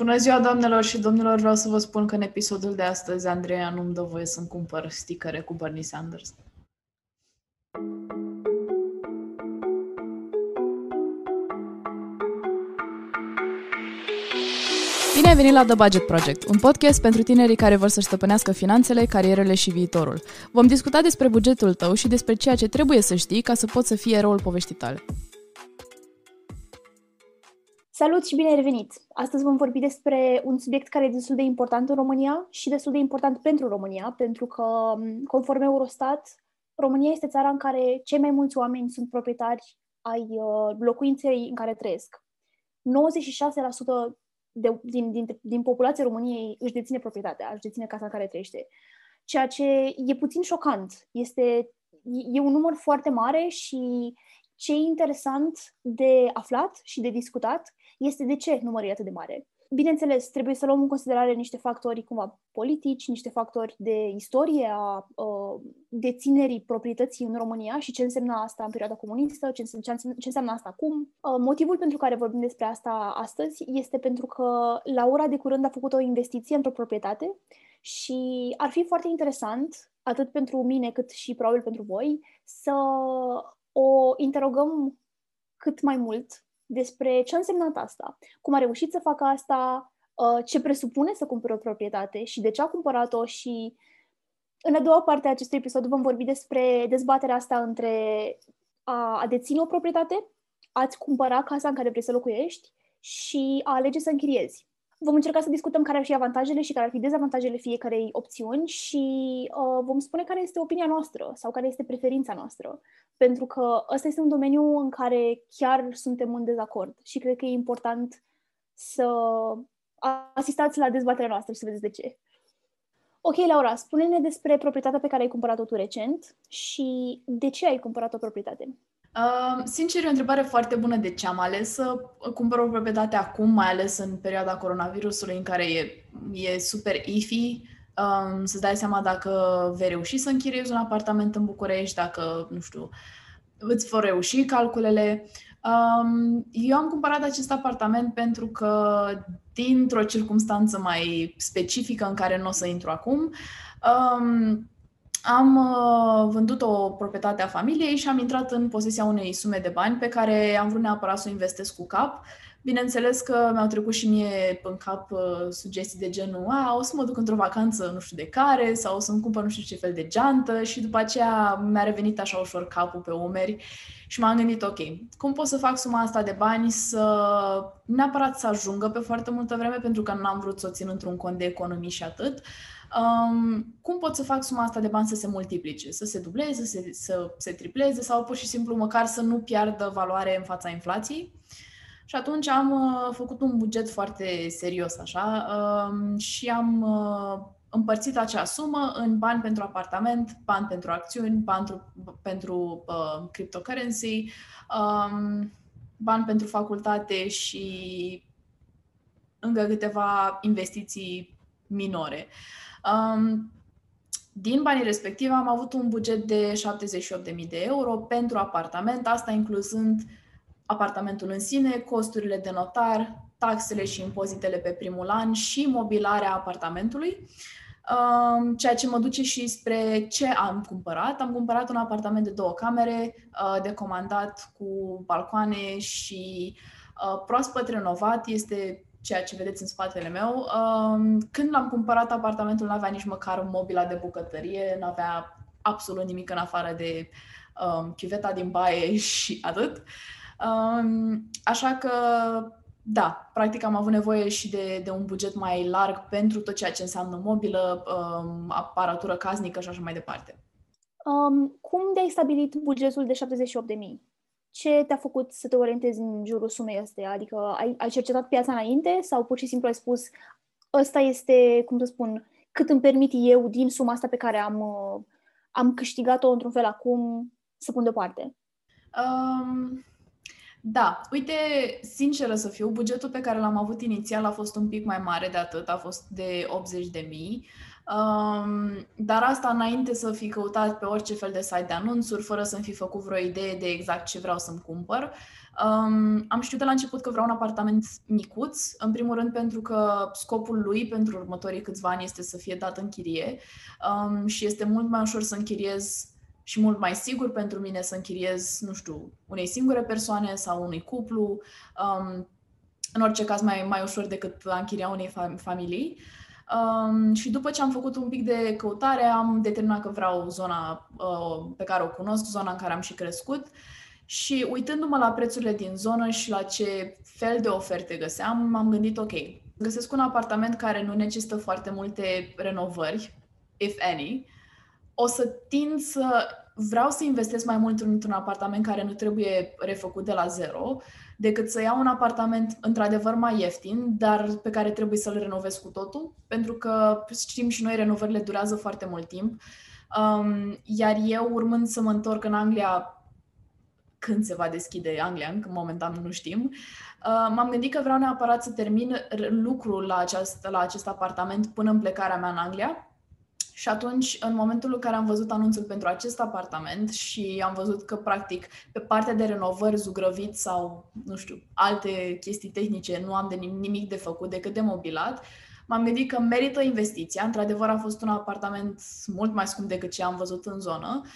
Bună ziua, doamnelor și domnilor! Vreau să vă spun că în episodul de astăzi Andreea nu-mi dă voie să-mi cumpăr sticăre cu Bernie Sanders. Bine ai venit la The Budget Project, un podcast pentru tinerii care vor să stăpânească finanțele, carierele și viitorul. Vom discuta despre bugetul tău și despre ceea ce trebuie să știi ca să poți să fii eroul poveștii tale. Salut și bine ai revenit! Astăzi vom vorbi despre un subiect care e destul de important în România și destul de important pentru România, pentru că, conform Eurostat, România este țara în care cei mai mulți oameni sunt proprietari ai uh, locuinței în care trăiesc. 96% de, din, din, din populația României își deține proprietatea, își deține casa în care trăiește. Ceea ce e puțin șocant. Este, e un număr foarte mare și ce e interesant de aflat și de discutat este de ce numărul e atât de mare. Bineînțeles, trebuie să luăm în considerare niște factori cumva politici, niște factori de istorie a uh, deținerii proprietății în România și ce însemna asta în perioada comunistă, ce, înseamnă, ce înseamnă asta acum. Uh, motivul pentru care vorbim despre asta astăzi este pentru că Laura de curând a făcut o investiție într-o proprietate și ar fi foarte interesant, atât pentru mine cât și probabil pentru voi, să o interogăm cât mai mult despre ce a însemnat asta, cum a reușit să facă asta, uh, ce presupune să cumpere o proprietate și de ce a cumpărat-o și în a doua parte a acestui episod vom vorbi despre dezbaterea asta între a, a deține o proprietate, a-ți cumpăra casa în care vrei să locuiești și a alege să închiriezi. Vom încerca să discutăm care ar fi avantajele și care ar fi dezavantajele fiecarei opțiuni și uh, vom spune care este opinia noastră sau care este preferința noastră. Pentru că ăsta este un domeniu în care chiar suntem în dezacord și cred că e important să asistați la dezbaterea noastră și să vedeți de ce. Ok, Laura, spune-ne despre proprietatea pe care ai cumpărat-o tu recent și de ce ai cumpărat o proprietate. Uh, sincer, e o întrebare foarte bună de ce am ales să cumpăr o proprietate acum, mai ales în perioada coronavirusului în care e, e super iffy um, să-ți dai seama dacă vei reuși să închiriezi un apartament în București, dacă, nu știu, îți vor reuși calculele. Um, eu am cumpărat acest apartament pentru că, dintr-o circunstanță mai specifică în care nu o să intru acum, um, am uh, vândut o proprietate a familiei și am intrat în posesia unei sume de bani pe care am vrut neapărat să o investesc cu cap. Bineînțeles că mi-au trecut și mie în cap uh, sugestii de genul a, o să mă duc într-o vacanță nu știu de care sau o să-mi cumpăr nu știu ce fel de geantă. Și după aceea mi-a revenit așa ușor capul pe umeri și m-am gândit, ok, cum pot să fac suma asta de bani să neapărat să ajungă pe foarte multă vreme pentru că n-am vrut să o țin într-un cont de economii și atât, uh, Um, cum pot să fac suma asta de bani să se multiplice, să se dubleze, să se, să se tripleze sau pur și simplu măcar să nu piardă valoare în fața inflației? Și atunci am uh, făcut un buget foarte serios așa um, și am uh, împărțit acea sumă în bani pentru apartament, bani pentru acțiuni, bani pentru, pentru uh, cryptocurrency, um, bani pentru facultate și încă câteva investiții minore. Um, din banii respectivi am avut un buget de 78.000 de euro pentru apartament, asta incluzând apartamentul în sine, costurile de notar, taxele și impozitele pe primul an și mobilarea apartamentului. Um, ceea ce mă duce și spre ce am cumpărat. Am cumpărat un apartament de două camere, uh, de comandat cu balcoane și uh, proaspăt renovat. Este ceea ce vedeți în spatele meu. Um, când l-am cumpărat, apartamentul nu avea nici măcar mobila de bucătărie, nu avea absolut nimic în afară de um, chiveta din baie și atât. Um, așa că, da, practic am avut nevoie și de, de un buget mai larg pentru tot ceea ce înseamnă mobilă, um, aparatură casnică și așa mai departe. Um, cum de-ai stabilit bugetul de 78.000? ce te-a făcut să te orientezi în jurul sumei astea? Adică ai, ai cercetat piața înainte sau pur și simplu ai spus ăsta este, cum să spun, cât îmi permit eu din suma asta pe care am, uh, am câștigat-o într-un fel acum să pun deoparte? Um, da, uite, sinceră să fiu, bugetul pe care l-am avut inițial a fost un pic mai mare de atât, a fost de 80 de mii. Um, dar asta înainte să fi căutat pe orice fel de site de anunțuri, fără să-mi fi făcut vreo idee de exact ce vreau să-mi cumpăr. Um, am știut de la început că vreau un apartament micuț, în primul rând pentru că scopul lui pentru următorii câțiva ani este să fie dat în chirie um, și este mult mai ușor să închiriez și mult mai sigur pentru mine să închiriez, nu știu, unei singure persoane sau unui cuplu, um, în orice caz mai, mai ușor decât a închiria unei fam- familii. Um, și după ce am făcut un pic de căutare, am determinat că vreau zona uh, pe care o cunosc, zona în care am și crescut. Și uitându-mă la prețurile din zonă și la ce fel de oferte găseam, m-am gândit, ok, găsesc un apartament care nu necesită foarte multe renovări, if any, o să tind să vreau să investesc mai mult într-un apartament care nu trebuie refăcut de la zero, decât să iau un apartament într-adevăr mai ieftin, dar pe care trebuie să-l renovez cu totul, pentru că știm și noi, renovările durează foarte mult timp. Um, iar eu, urmând să mă întorc în Anglia când se va deschide Anglia, încă momentan nu știm, uh, m-am gândit că vreau neapărat să termin lucrul la acest, la acest apartament până în plecarea mea în Anglia, și atunci, în momentul în care am văzut anunțul pentru acest apartament și am văzut că, practic, pe partea de renovări, zugrăvit sau, nu știu, alte chestii tehnice, nu am de nimic de făcut decât de mobilat, m-am gândit că merită investiția. Într-adevăr, a fost un apartament mult mai scump decât ce am văzut în zonă. Uh,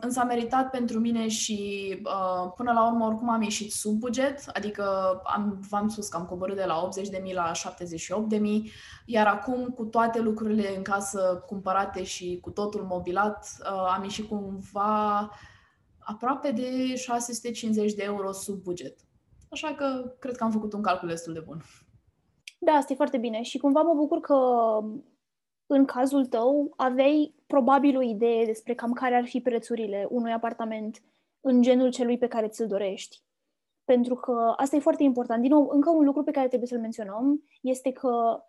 însă a meritat pentru mine și uh, până la urmă oricum am ieșit sub buget, adică am, v-am spus că am coborât de la 80.000 la 78.000, iar acum cu toate lucrurile în casă cumpărate și cu totul mobilat, uh, am ieșit cumva aproape de 650 de euro sub buget. Așa că cred că am făcut un calcul destul de bun. Da, asta e foarte bine și cumva mă bucur că în cazul tău aveai probabil o idee despre cam care ar fi prețurile unui apartament în genul celui pe care ți-l dorești. Pentru că asta e foarte important. Din nou, încă un lucru pe care trebuie să-l menționăm este că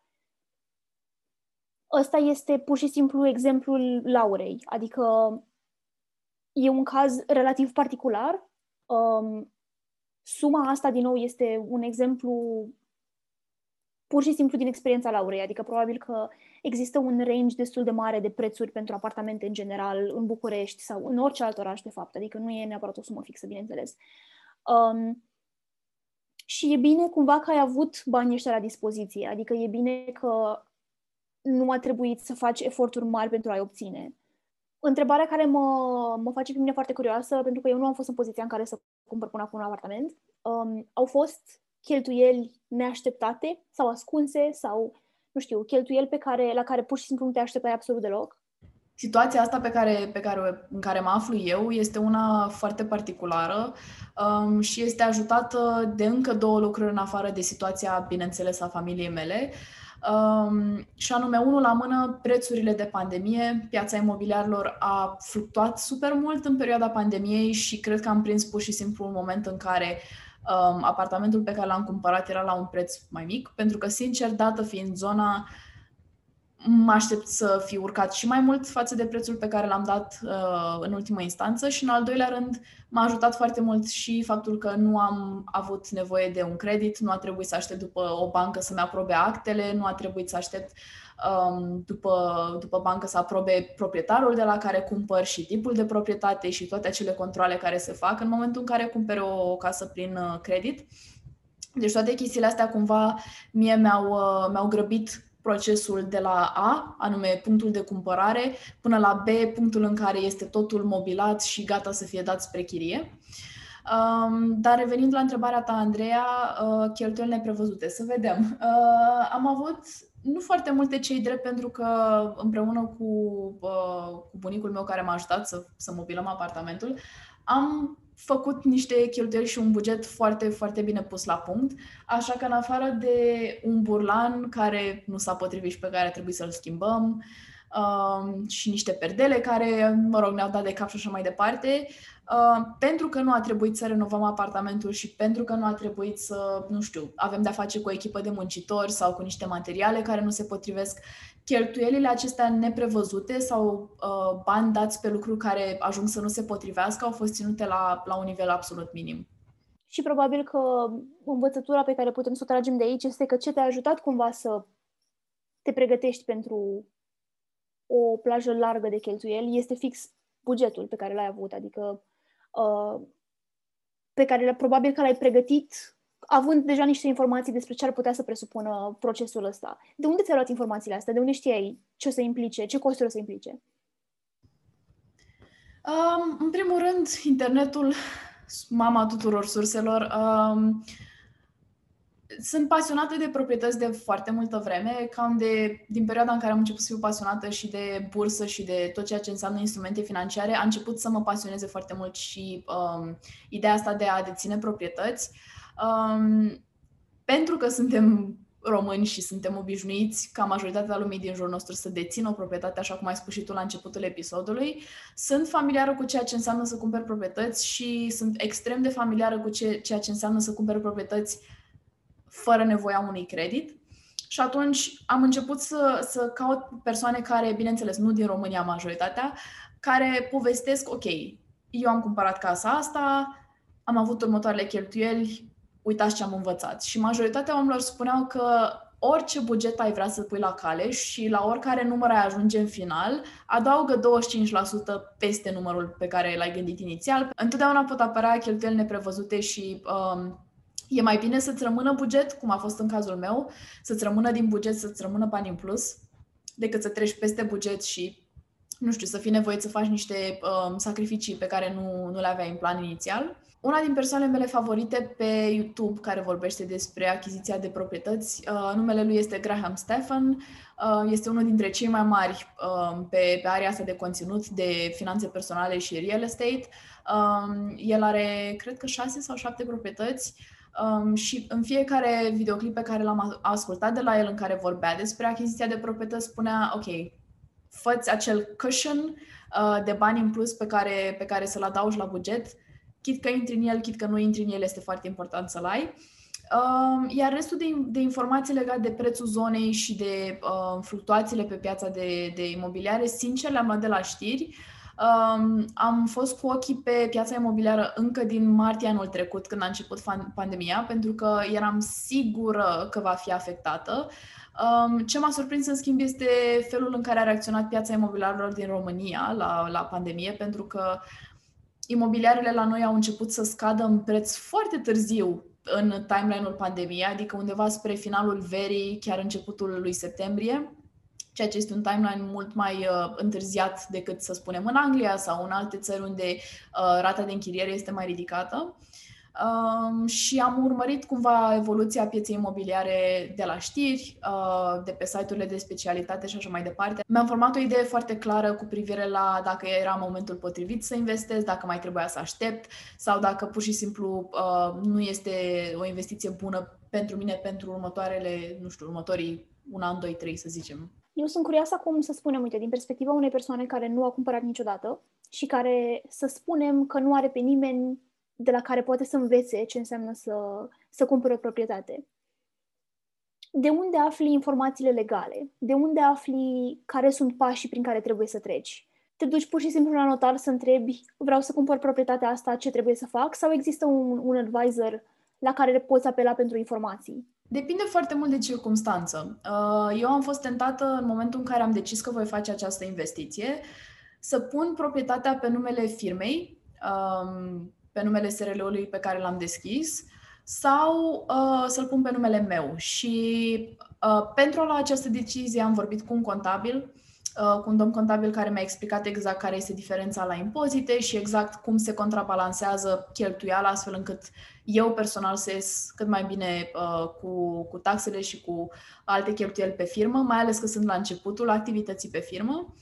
ăsta este pur și simplu exemplul Laurei. Adică e un caz relativ particular. Um, suma asta, din nou, este un exemplu pur și simplu din experiența Laurei, adică probabil că există un range destul de mare de prețuri pentru apartamente în general în București sau în orice alt oraș, de fapt, adică nu e neapărat o sumă fixă, bineînțeles. Um, și e bine cumva că ai avut banii ăștia la dispoziție, adică e bine că nu a trebuit să faci eforturi mari pentru a-i obține. Întrebarea care mă, mă face pe mine foarte curioasă, pentru că eu nu am fost în poziția în care să cumpăr până acum un apartament, um, au fost cheltuieli neașteptate sau ascunse sau, nu știu, cheltuieli pe care, la care pur și simplu nu te așteptai absolut deloc? Situația asta pe care, pe care, în care mă aflu eu este una foarte particulară um, și este ajutată de încă două lucruri în afară de situația, bineînțeles, a familiei mele. Um, și anume, unul la mână, prețurile de pandemie. Piața imobiliarilor a fluctuat super mult în perioada pandemiei și cred că am prins pur și simplu un moment în care um, apartamentul pe care l-am cumpărat era la un preț mai mic, pentru că, sincer, dată fiind zona, mă aștept să fi urcat și mai mult față de prețul pe care l-am dat uh, în ultima instanță și, în al doilea rând, m-a ajutat foarte mult și faptul că nu am avut nevoie de un credit, nu a trebuit să aștept după o bancă să-mi aprobe actele, nu a trebuit să aștept um, după, după bancă să aprobe proprietarul de la care cumpăr și tipul de proprietate și toate acele controle care se fac în momentul în care cumperi o casă prin uh, credit. Deci toate chestiile astea cumva mie mi-au, uh, mi-au grăbit procesul de la A, anume punctul de cumpărare, până la B, punctul în care este totul mobilat și gata să fie dat spre chirie. Um, dar revenind la întrebarea ta, Andreea, uh, cheltuieli neprevăzute, să vedem. Uh, am avut nu foarte multe cei drept pentru că împreună cu, uh, cu bunicul meu care m-a ajutat să, să mobilăm apartamentul, am făcut niște cheltuieli și un buget foarte, foarte bine pus la punct, așa că în afară de un burlan care nu s-a potrivit și pe care trebuie să-l schimbăm, uh, și niște perdele care, mă rog, ne-au dat de cap și așa mai departe, Uh, pentru că nu a trebuit să renovăm apartamentul și pentru că nu a trebuit să, nu știu, avem de-a face cu o echipă de muncitori sau cu niște materiale care nu se potrivesc, cheltuielile acestea neprevăzute sau uh, bani dați pe lucruri care ajung să nu se potrivească au fost ținute la, la un nivel absolut minim. Și probabil că învățătura pe care putem să o tragem de aici este că ce te-a ajutat cumva să te pregătești pentru o plajă largă de cheltuieli este fix bugetul pe care l-ai avut, adică uh, pe care probabil că l-ai pregătit având deja niște informații despre ce ar putea să presupună procesul ăsta. De unde ți-ai luat informațiile astea? De unde știai ce o să implice, ce costuri o să implice? Um, în primul rând, internetul, mama tuturor surselor. Um, sunt pasionată de proprietăți de foarte multă vreme, cam de, din perioada în care am început să fiu pasionată și de bursă și de tot ceea ce înseamnă instrumente financiare, a început să mă pasioneze foarte mult și um, ideea asta de a deține proprietăți. Um, pentru că suntem români și suntem obișnuiți ca majoritatea lumii din jurul nostru să dețină o proprietate, așa cum ai spus și tu la începutul episodului. Sunt familiară cu ceea ce înseamnă să cumperi proprietăți și sunt extrem de familiară cu ce, ceea ce înseamnă să cumperi proprietăți fără nevoia unui credit. Și atunci am început să, să caut persoane care, bineînțeles, nu din România majoritatea, care povestesc, ok, eu am cumpărat casa asta, am avut următoarele cheltuieli, uitați ce am învățat. Și majoritatea oamenilor spuneau că orice buget ai vrea să pui la cale și la oricare număr ai ajunge în final, adaugă 25% peste numărul pe care l-ai gândit inițial. Întotdeauna pot apărea cheltuieli neprevăzute și um, e mai bine să-ți rămână buget, cum a fost în cazul meu, să-ți rămână din buget, să-ți rămână bani în plus, decât să treci peste buget și nu știu, să fii nevoit să faci niște um, sacrificii pe care nu, nu le aveai în plan inițial. Una din persoanele mele favorite pe YouTube care vorbește despre achiziția de proprietăți, uh, numele lui este Graham Stephan, uh, este unul dintre cei mai mari uh, pe, pe area asta de conținut de finanțe personale și real estate. Uh, el are, cred că, șase sau șapte proprietăți um, și în fiecare videoclip pe care l-am ascultat de la el în care vorbea despre achiziția de proprietăți spunea, ok, fă acel cushion uh, de bani în plus pe care, pe care să-l adaugi la buget, chit că intri în el, chit că nu intri în el, este foarte important să-l ai. Uh, iar restul de, de informații legate de prețul zonei și de uh, fluctuațiile pe piața de, de imobiliare, sincer, le-am luat de la știri. Um, am fost cu ochii pe piața imobiliară încă din martie anul trecut, când a început fan- pandemia, pentru că eram sigură că va fi afectată. Um, ce m-a surprins, în schimb, este felul în care a reacționat piața imobiliarilor din România la, la pandemie, pentru că imobiliarele la noi au început să scadă în preț foarte târziu în timeline-ul pandemiei, adică undeva spre finalul verii, chiar începutul lui septembrie, ceea ce este un timeline mult mai uh, întârziat decât, să spunem, în Anglia sau în alte țări unde uh, rata de închiriere este mai ridicată. Uh, Um, și am urmărit cumva evoluția pieței imobiliare de la știri, uh, de pe site-urile de specialitate și așa mai departe. Mi-am format o idee foarte clară cu privire la dacă era momentul potrivit să investesc, dacă mai trebuia să aștept sau dacă pur și simplu uh, nu este o investiție bună pentru mine pentru următoarele, nu știu, următorii un an, doi, trei, să zicem. Eu sunt curioasă acum să spunem, uite, din perspectiva unei persoane care nu a cumpărat niciodată și care, să spunem, că nu are pe nimeni de la care poate să învețe ce înseamnă să, să cumpere o proprietate. De unde afli informațiile legale? De unde afli care sunt pașii prin care trebuie să treci? Te duci pur și simplu la notar să întrebi, vreau să cumpăr proprietatea asta, ce trebuie să fac? Sau există un, un advisor la care poți apela pentru informații? Depinde foarte mult de circunstanță. Uh, eu am fost tentată în momentul în care am decis că voi face această investiție să pun proprietatea pe numele firmei, um, pe numele SRL-ului pe care l-am deschis sau uh, să-l pun pe numele meu. Și uh, pentru a lua această decizie am vorbit cu un contabil, uh, cu un domn contabil care mi-a explicat exact care este diferența la impozite și exact cum se contrabalansează cheltuiala astfel încât eu personal să ies cât mai bine uh, cu, cu taxele și cu alte cheltuieli pe firmă, mai ales că sunt la începutul activității pe firmă.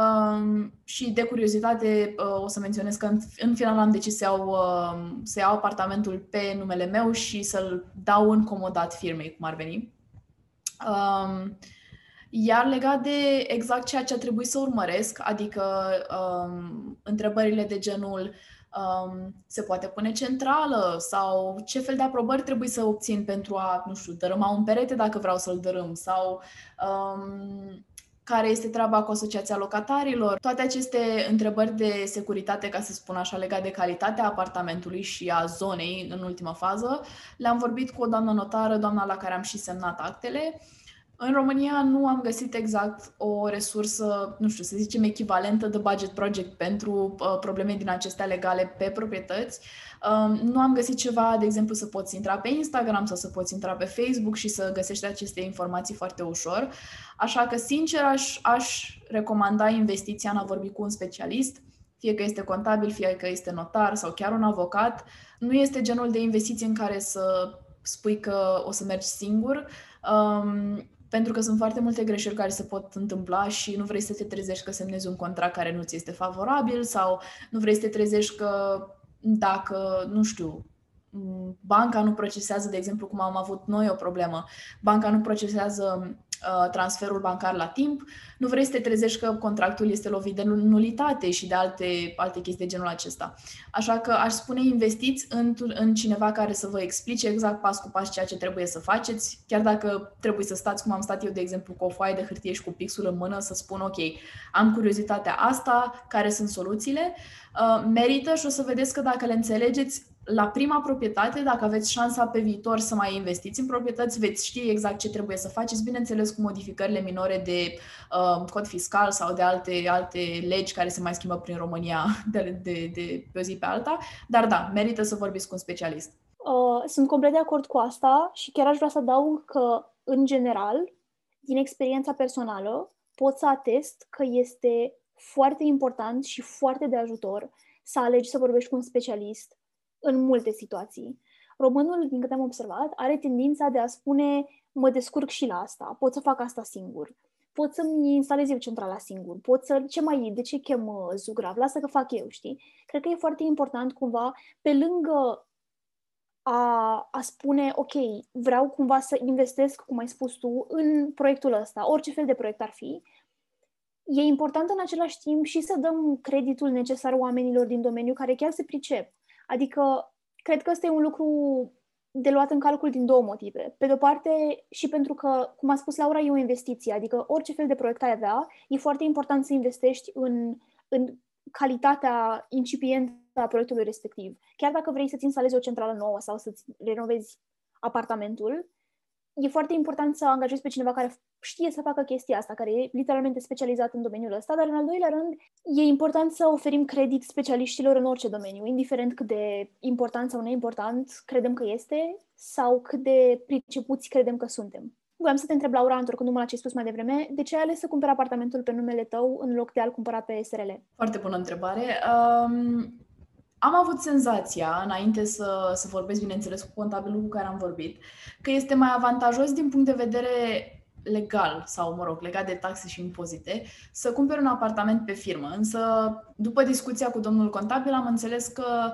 Um, și de curiozitate uh, o să menționez că în, în final am decis să iau, uh, să iau apartamentul pe numele meu și să-l dau în comodat firmei, cum ar veni. Um, iar legat de exact ceea ce a trebuit să urmăresc, adică um, întrebările de genul um, se poate pune centrală sau ce fel de aprobări trebuie să obțin pentru a, nu știu, dărâma un perete dacă vreau să-l dărâm sau um, care este treaba cu Asociația Locatarilor. Toate aceste întrebări de securitate, ca să spun așa, legate de calitatea apartamentului și a zonei în ultima fază, le-am vorbit cu o doamnă notară, doamna la care am și semnat actele, În România nu am găsit exact o resursă, nu știu, să zicem, echivalentă de budget project pentru uh, probleme din acestea legale pe proprietăți. Um, nu am găsit ceva, de exemplu, să poți intra pe Instagram sau să poți intra pe Facebook și să găsești aceste informații foarte ușor. Așa că, sincer, aș, aș recomanda investiția în a vorbi cu un specialist, fie că este contabil, fie că este notar sau chiar un avocat. Nu este genul de investiție în care să spui că o să mergi singur. Um, pentru că sunt foarte multe greșeli care se pot întâmpla și nu vrei să te trezești că semnezi un contract care nu ți este favorabil sau nu vrei să te trezești că dacă, nu știu, banca nu procesează, de exemplu, cum am avut noi o problemă, banca nu procesează Uh, transferul bancar la timp, nu vrei să te trezești că contractul este lovit de nulitate și de alte, alte chestii de genul acesta. Așa că aș spune investiți în, în cineva care să vă explice exact pas cu pas ceea ce trebuie să faceți, chiar dacă trebuie să stați cum am stat eu, de exemplu, cu o foaie de hârtie și cu pixul în mână, să spun, ok, am curiozitatea asta, care sunt soluțiile, uh, merită și o să vedeți că dacă le înțelegeți, la prima proprietate, dacă aveți șansa pe viitor să mai investiți în proprietăți, veți ști exact ce trebuie să faceți, bineînțeles cu modificările minore de uh, cod fiscal sau de alte, alte legi care se mai schimbă prin România de, de, de pe o zi pe alta, dar da, merită să vorbiți cu un specialist. Uh, sunt complet de acord cu asta și chiar aș vrea să adaug că, în general, din experiența personală, pot să atest că este foarte important și foarte de ajutor să alegi să vorbești cu un specialist în multe situații. Românul, din câte am observat, are tendința de a spune mă descurc și la asta, pot să fac asta singur, pot să-mi instalez eu centrala singur, pot să, ce mai e, de ce chem uh, Zugrav, lasă că fac eu, știi? Cred că e foarte important cumva, pe lângă a, a spune, ok, vreau cumva să investesc, cum ai spus tu, în proiectul ăsta, orice fel de proiect ar fi, e important în același timp și să dăm creditul necesar oamenilor din domeniu care chiar se pricep. Adică, cred că ăsta e un lucru de luat în calcul din două motive. Pe de-o parte, și pentru că, cum a spus Laura, e o investiție, adică orice fel de proiect ai avea, e foarte important să investești în, în calitatea incipientă a proiectului respectiv. Chiar dacă vrei să-ți instalezi o centrală nouă sau să-ți renovezi apartamentul, e foarte important să angajezi pe cineva care știe să facă chestia asta, care e literalmente specializat în domeniul ăsta, dar în al doilea rând e important să oferim credit specialiștilor în orice domeniu, indiferent cât de important sau neimportant credem că este sau cât de pricepuți credem că suntem. Voiam să te întreb, Laura, întorcându-mă la ce ai spus mai devreme, de ce ai ales să cumperi apartamentul pe numele tău în loc de a-l cumpăra pe SRL? Foarte bună întrebare. Um, am avut senzația, înainte să, să vorbesc, bineînțeles, cu contabilul cu care am vorbit, că este mai avantajos din punct de vedere legal sau, mă rog, legat de taxe și impozite, să cumperi un apartament pe firmă. Însă, după discuția cu domnul contabil, am înțeles că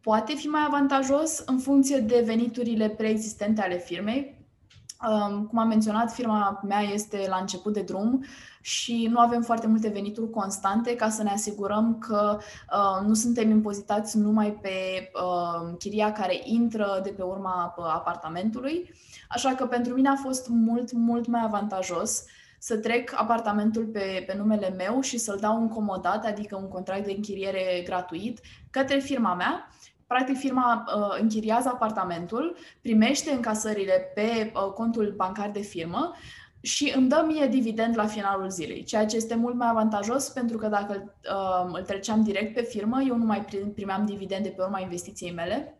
poate fi mai avantajos în funcție de veniturile preexistente ale firmei, cum am menționat, firma mea este la început de drum și nu avem foarte multe venituri constante ca să ne asigurăm că uh, nu suntem impozitați numai pe uh, chiria care intră de pe urma uh, apartamentului. Așa că pentru mine a fost mult, mult mai avantajos să trec apartamentul pe, pe numele meu și să-l dau un comodat, adică un contract de închiriere gratuit, către firma mea Practic, firma uh, închiriază apartamentul, primește încasările pe uh, contul bancar de firmă și îmi dă mie dividend la finalul zilei, ceea ce este mult mai avantajos pentru că dacă uh, îl treceam direct pe firmă, eu nu mai primeam dividende pe urma investiției mele,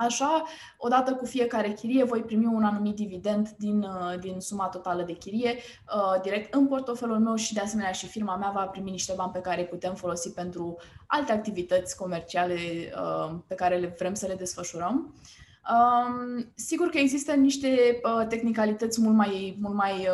Așa, odată cu fiecare chirie, voi primi un anumit dividend din, uh, din suma totală de chirie uh, direct în portofelul meu și, de asemenea, și firma mea va primi niște bani pe care îi putem folosi pentru alte activități comerciale uh, pe care le vrem să le desfășurăm. Um, sigur că există niște tehnicalități mult mai, mult mai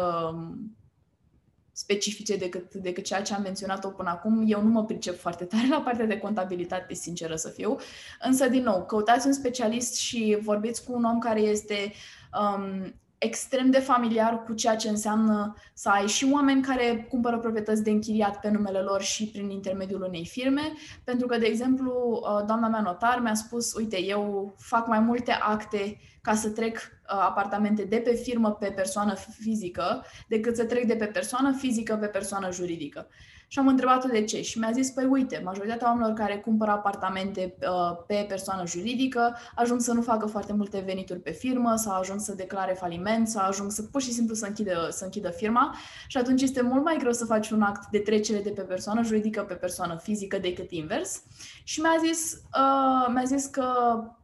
specifice decât, decât ceea ce am menționat-o până acum. Eu nu mă pricep foarte tare la partea de contabilitate, sinceră să fiu. Însă, din nou, căutați un specialist și vorbiți cu un om care este um, extrem de familiar cu ceea ce înseamnă să ai și oameni care cumpără proprietăți de închiriat pe numele lor și prin intermediul unei firme, pentru că, de exemplu, uh, doamna mea notar mi-a spus, uite, eu fac mai multe acte ca să trec uh, apartamente de pe firmă pe persoană fizică, decât să trec de pe persoană fizică pe persoană juridică. Și am întrebat-o de ce și mi-a zis, păi uite, majoritatea oamenilor care cumpără apartamente uh, pe persoană juridică ajung să nu facă foarte multe venituri pe firmă sau ajung să declare faliment sau ajung să pur și simplu să închidă, să închidă firma și atunci este mult mai greu să faci un act de trecere de pe persoană juridică pe persoană fizică decât invers. Și mi-a zis, uh, mi-a zis că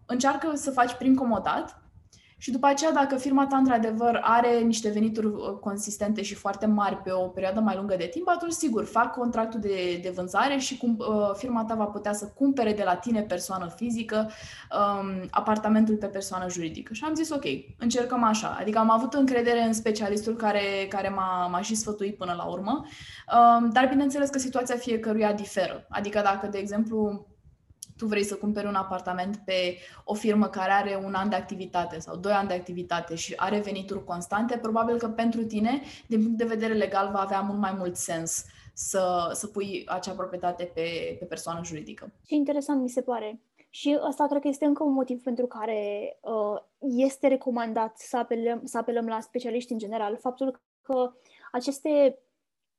încearcă să faci prin comodat și după aceea, dacă firma ta într-adevăr are niște venituri uh, consistente și foarte mari pe o perioadă mai lungă de timp, atunci sigur, fac contractul de, de vânzare și cum, uh, firma ta va putea să cumpere de la tine persoană fizică um, apartamentul pe persoană juridică. Și am zis, ok, încercăm așa. Adică am avut încredere în specialistul care, care m-a, m-a și sfătuit până la urmă, um, dar bineînțeles că situația fiecăruia diferă. Adică dacă, de exemplu, tu vrei să cumperi un apartament pe o firmă care are un an de activitate sau doi ani de activitate și are venituri constante, probabil că pentru tine, din punct de vedere legal, va avea mult mai mult sens să, să pui acea proprietate pe, pe persoană juridică. Ce interesant mi se pare. Și asta cred că este încă un motiv pentru care uh, este recomandat să apelăm, să apelăm la specialiști în general. Faptul că aceste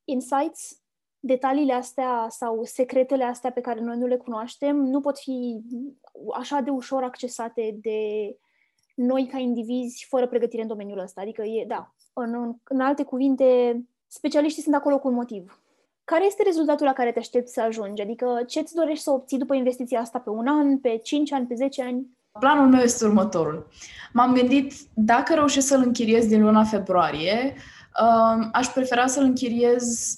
insights detaliile astea sau secretele astea pe care noi nu le cunoaștem nu pot fi așa de ușor accesate de noi ca indivizi fără pregătire în domeniul ăsta. Adică, e, da, în, în alte cuvinte, specialiștii sunt acolo cu un motiv. Care este rezultatul la care te aștepți să ajungi? Adică ce îți dorești să obții după investiția asta pe un an, pe 5 ani, pe 10 ani? Planul meu este următorul. M-am gândit, dacă reușesc să-l închiriez din luna februarie, um, aș prefera să-l închiriez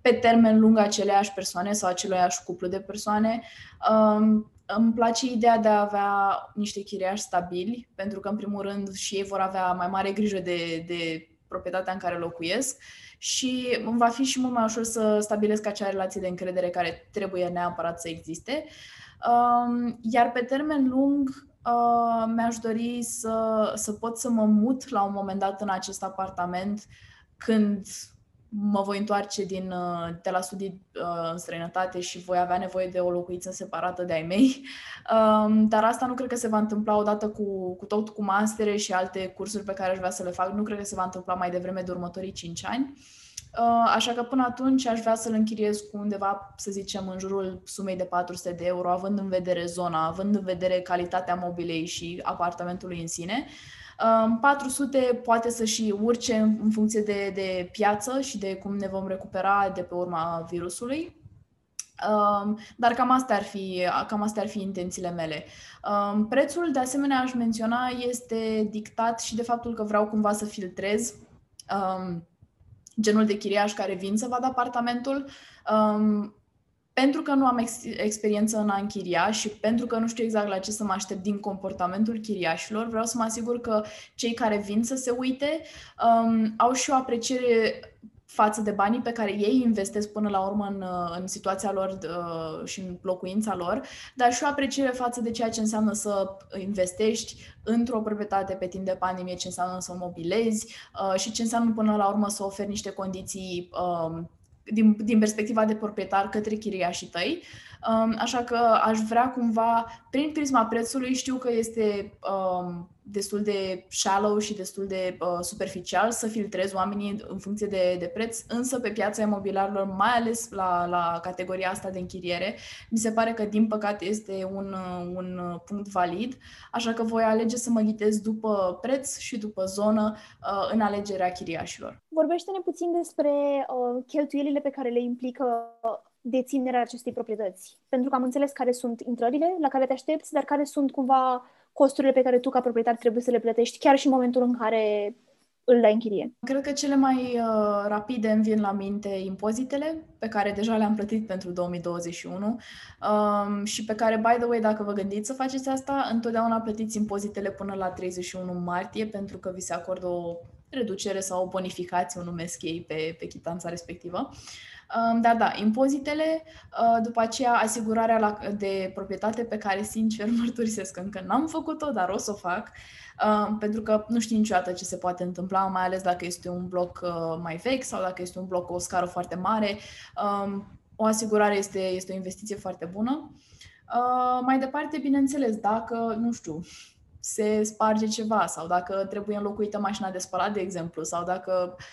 pe termen lung aceleași persoane sau aceluiași cuplu de persoane. Um, îmi place ideea de a avea niște chiriași stabili, pentru că, în primul rând, și ei vor avea mai mare grijă de, de proprietatea în care locuiesc și îmi va fi și mult mai ușor să stabilesc acea relație de încredere care trebuie neapărat să existe. Um, iar pe termen lung, uh, mi-aș dori să, să pot să mă mut la un moment dat în acest apartament când mă voi întoarce din, uh, de la studii uh, în străinătate și voi avea nevoie de o locuință separată de ai mei. Um, dar asta nu cred că se va întâmpla odată cu, cu tot cu mastere și alte cursuri pe care aș vrea să le fac. Nu cred că se va întâmpla mai devreme de următorii 5 ani. Uh, așa că până atunci aș vrea să-l închiriez cu undeva, să zicem, în jurul sumei de 400 de euro, având în vedere zona, având în vedere calitatea mobilei și apartamentului în sine. 400 poate să și urce în funcție de, de piață și de cum ne vom recupera de pe urma virusului. Um, dar cam astea, ar fi, cam astea ar fi intențiile mele. Um, prețul, de asemenea, aș menționa, este dictat și de faptul că vreau cumva să filtrez um, genul de chiriaș care vin să vadă apartamentul. Um, pentru că nu am ex- experiență în a închiria și pentru că nu știu exact la ce să mă aștept din comportamentul chiriașilor, vreau să mă asigur că cei care vin să se uite um, au și o apreciere față de banii pe care ei investesc până la urmă în, în situația lor uh, și în locuința lor, dar și o apreciere față de ceea ce înseamnă să investești într-o proprietate pe timp de pandemie, ce înseamnă să o mobilezi uh, și ce înseamnă până la urmă să oferi niște condiții uh, din, din perspectiva de proprietar către chiriașii tăi. Um, așa că aș vrea cumva, prin prisma prețului, știu că este um, destul de shallow și destul de uh, superficial să filtrez oamenii în funcție de, de preț, însă pe piața imobiliarilor, mai ales la, la categoria asta de închiriere, mi se pare că din păcate este un, un punct valid, așa că voi alege să mă ghitez după preț și după zonă uh, în alegerea chiriașilor. Vorbește-ne puțin despre uh, cheltuielile pe care le implică deținerea acestei proprietăți. Pentru că am înțeles care sunt intrările la care te aștepți, dar care sunt cumva costurile pe care tu ca proprietar trebuie să le plătești chiar și în momentul în care îl dai în chirie. Cred că cele mai uh, rapide îmi vin la minte impozitele, pe care deja le-am plătit pentru 2021 um, și pe care, by the way, dacă vă gândiți să faceți asta, întotdeauna plătiți impozitele până la 31 martie, pentru că vi se acordă o reducere sau o bonificație, o numesc ei, pe, pe chitanța respectivă. Uh, dar da, impozitele, uh, după aceea asigurarea de proprietate pe care, sincer, mărturisesc încă n-am făcut-o, dar o să o fac, uh, pentru că nu știu niciodată ce se poate întâmpla, mai ales dacă este un bloc uh, mai vechi sau dacă este un bloc cu o scară foarte mare. Um, o asigurare este, este o investiție foarte bună. Mai departe, bineînțeles, dacă, nu știu, se sparge ceva sau dacă trebuie înlocuită mașina de spălat, de exemplu, sau dacă uh,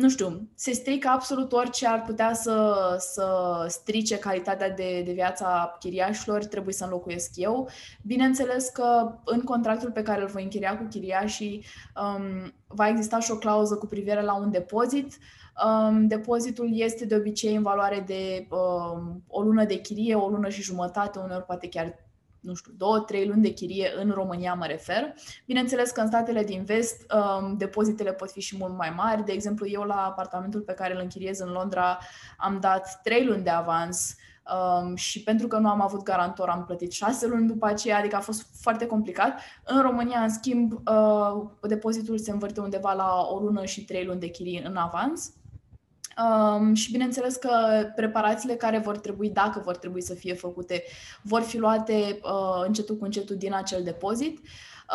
nu știu, se strică absolut orice ar putea să, să strice calitatea de, de viața chiriașilor, trebuie să înlocuiesc eu. Bineînțeles că în contractul pe care îl voi închiria cu chiriașii um, va exista și o clauză cu privire la un depozit. Um, depozitul este de obicei în valoare de um, o lună de chirie, o lună și jumătate, uneori poate chiar nu știu, două, trei luni de chirie în România mă refer. Bineînțeles că în statele din vest um, depozitele pot fi și mult mai mari. De exemplu, eu la apartamentul pe care îl închiriez în Londra am dat trei luni de avans um, și pentru că nu am avut garantor am plătit șase luni după aceea, adică a fost foarte complicat. În România, în schimb, uh, depozitul se învârte undeva la o lună și trei luni de chirie în avans. Um, și bineînțeles că preparațiile care vor trebui, dacă vor trebui să fie făcute, vor fi luate uh, încetul cu încetul din acel depozit.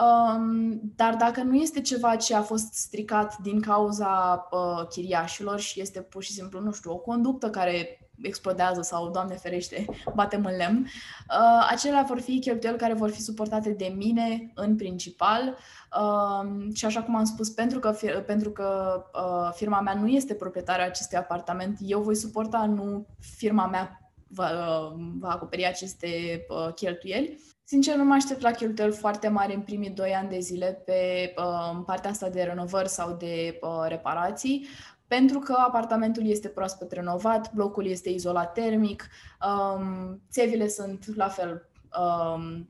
Um, dar dacă nu este ceva ce a fost stricat din cauza uh, chiriașilor și este pur și simplu, nu știu, o conductă care explodează sau, Doamne ferește, batem în lemn, uh, acelea vor fi cheltuieli care vor fi suportate de mine în principal. Uh, și așa cum am spus, pentru că, pentru că uh, firma mea nu este proprietară acestui apartament, eu voi suporta, nu firma mea va, uh, va acoperi aceste uh, cheltuieli. Sincer, nu mă aștept la cheltuieli foarte mari în primii doi ani de zile pe uh, partea asta de renovări sau de uh, reparații pentru că apartamentul este proaspăt renovat, blocul este izolat termic, um, țevile sunt la fel um,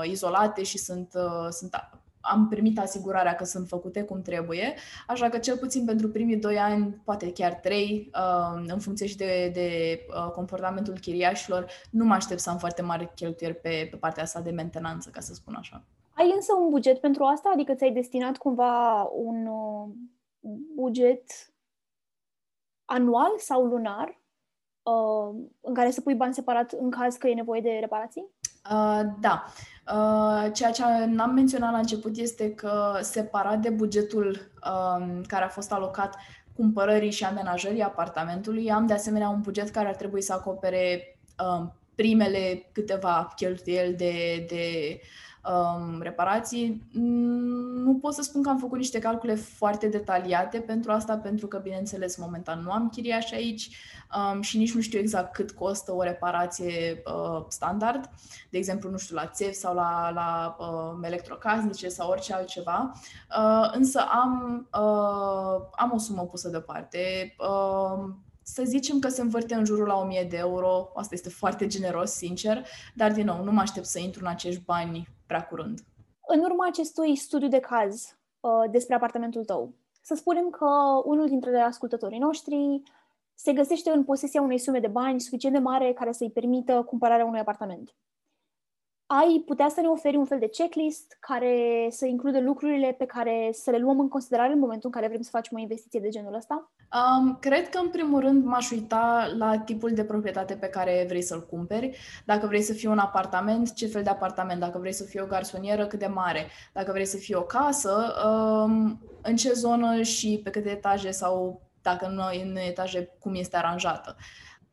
uh, izolate și sunt, uh, sunt am primit asigurarea că sunt făcute cum trebuie, așa că cel puțin pentru primii doi ani, poate chiar trei, uh, în funcție și de, de uh, comportamentul chiriașilor, nu mă aștept să am foarte mari cheltuieli pe, pe partea asta de mentenanță, ca să spun așa. Ai însă un buget pentru asta? Adică ți-ai destinat cumva un uh, buget anual sau lunar uh, în care să pui bani separat în caz că e nevoie de reparații? Uh, da. Uh, ceea ce n-am menționat la început este că separat de bugetul uh, care a fost alocat cumpărării și amenajării apartamentului, am de asemenea un buget care ar trebui să acopere uh, primele câteva cheltuieli de, de um, reparații. Nu pot să spun că am făcut niște calcule foarte detaliate pentru asta, pentru că, bineînțeles, momentan nu am chiriaș aici um, și nici nu știu exact cât costă o reparație uh, standard, de exemplu, nu știu, la țevi sau la, la uh, electrocasnice sau orice altceva, uh, însă am, uh, am o sumă pusă deoparte. Uh, să zicem că se învârte în jurul la 1000 de euro, asta este foarte generos, sincer, dar din nou, nu mă aștept să intru în acești bani prea curând. În urma acestui studiu de caz uh, despre apartamentul tău, să spunem că unul dintre ascultătorii noștri se găsește în posesia unei sume de bani suficient de mare care să-i permită cumpărarea unui apartament ai putea să ne oferi un fel de checklist care să includă lucrurile pe care să le luăm în considerare în momentul în care vrem să facem o investiție de genul ăsta? Um, cred că, în primul rând, m-aș uita la tipul de proprietate pe care vrei să-l cumperi. Dacă vrei să fie un apartament, ce fel de apartament? Dacă vrei să fie o garsonieră, cât de mare? Dacă vrei să fie o casă, um, în ce zonă și pe câte etaje sau, dacă nu în etaje, cum este aranjată.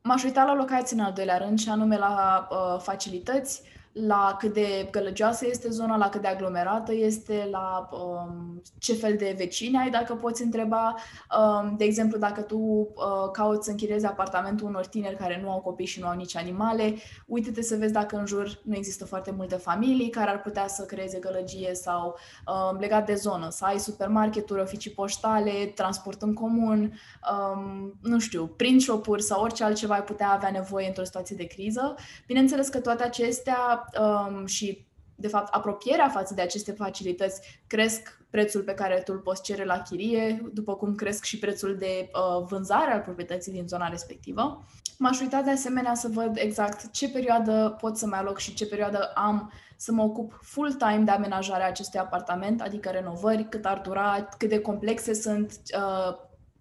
M-aș uita la locații în al doilea rând și anume la uh, facilități, la cât de gălăgioasă este zona, la cât de aglomerată este, la um, ce fel de vecini ai, dacă poți întreba. Um, de exemplu, dacă tu uh, cauți să închiriezi apartamentul unor tineri care nu au copii și nu au nici animale, uite-te să vezi dacă în jur nu există foarte multe familii care ar putea să creeze gălăgie sau um, legat de zonă, să ai supermarketuri, oficii poștale, transport în comun, um, nu știu, print shop-uri sau orice altceva ai putea avea nevoie într-o situație de criză. Bineînțeles că toate acestea um, și, de fapt, apropierea față de aceste facilități cresc prețul pe care tu îl poți cere la chirie, după cum cresc și prețul de uh, vânzare al proprietății din zona respectivă. M-aș uita de asemenea să văd exact ce perioadă pot să mai aloc și ce perioadă am să mă ocup full-time de amenajarea acestui apartament, adică renovări, cât ar dura, cât de complexe sunt, uh,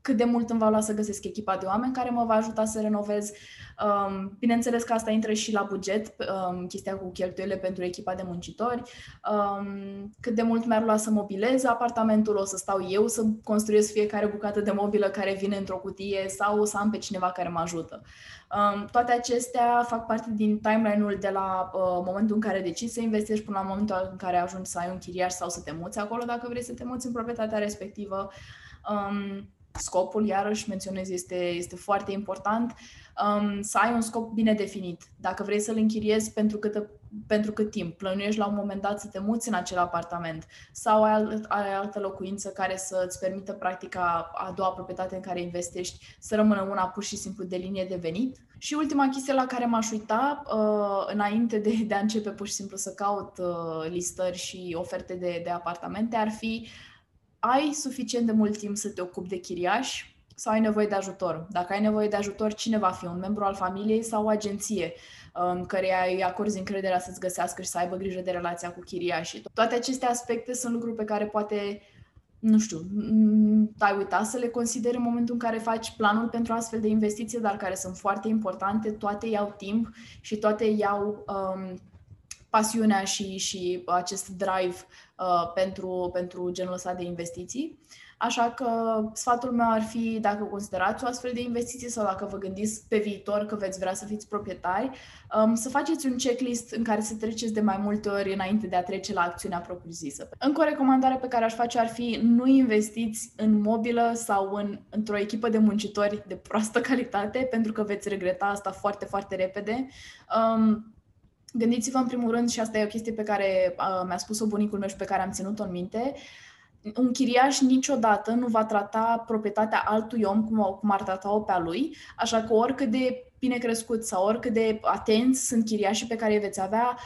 cât de mult îmi va lua să găsesc echipa de oameni care mă va ajuta să renovez, Um, bineînțeles că asta intră și la buget, um, chestia cu cheltuielile pentru echipa de muncitori, um, cât de mult mi-ar lua să mobilez apartamentul, o să stau eu să construiesc fiecare bucată de mobilă care vine într-o cutie sau o să am pe cineva care mă ajută. Um, toate acestea fac parte din timeline-ul de la uh, momentul în care decizi să investești până la momentul în care ajungi să ai un chiriaș sau să te muți acolo dacă vrei să te muți în proprietatea respectivă. Um, scopul, iarăși menționez, este, este foarte important, um, să ai un scop bine definit. Dacă vrei să-l închiriezi pentru cât, pentru cât timp, plănuiești la un moment dat să te muți în acel apartament sau ai, alt, ai altă locuință care să îți permită practica a doua proprietate în care investești să rămână una pur și simplu de linie de venit. Și ultima chestie la care m-aș uita, uh, înainte de, de a începe pur și simplu să caut uh, listări și oferte de, de apartamente, ar fi ai suficient de mult timp să te ocupi de chiriași sau ai nevoie de ajutor? Dacă ai nevoie de ajutor, cine va fi? Un membru al familiei sau o agenție um, care îi acorzi încrederea să-ți găsească și să aibă grijă de relația cu chiriașii? Toate aceste aspecte sunt lucruri pe care poate nu știu, ai uitat să le consideri în momentul în care faci planul pentru astfel de investiții, dar care sunt foarte importante, toate iau timp și toate iau um, pasiunea și, și acest drive uh, pentru, pentru genul ăsta de investiții. Așa că sfatul meu ar fi, dacă considerați o astfel de investiție sau dacă vă gândiți pe viitor că veți vrea să fiți proprietari, um, să faceți un checklist în care să treceți de mai multe ori înainte de a trece la acțiunea propriu-zisă. Încă o recomandare pe care aș face ar fi nu investiți în mobilă sau în, într-o echipă de muncitori de proastă calitate, pentru că veți regreta asta foarte, foarte repede. Um, Gândiți-vă în primul rând, și asta e o chestie pe care uh, mi-a spus-o bunicul meu și pe care am ținut-o în minte, un chiriaș niciodată nu va trata proprietatea altui om cum, cum ar trata-o pe a lui, așa că oricât de bine crescut sau oricât de atenți sunt chiriașii pe care îi veți avea,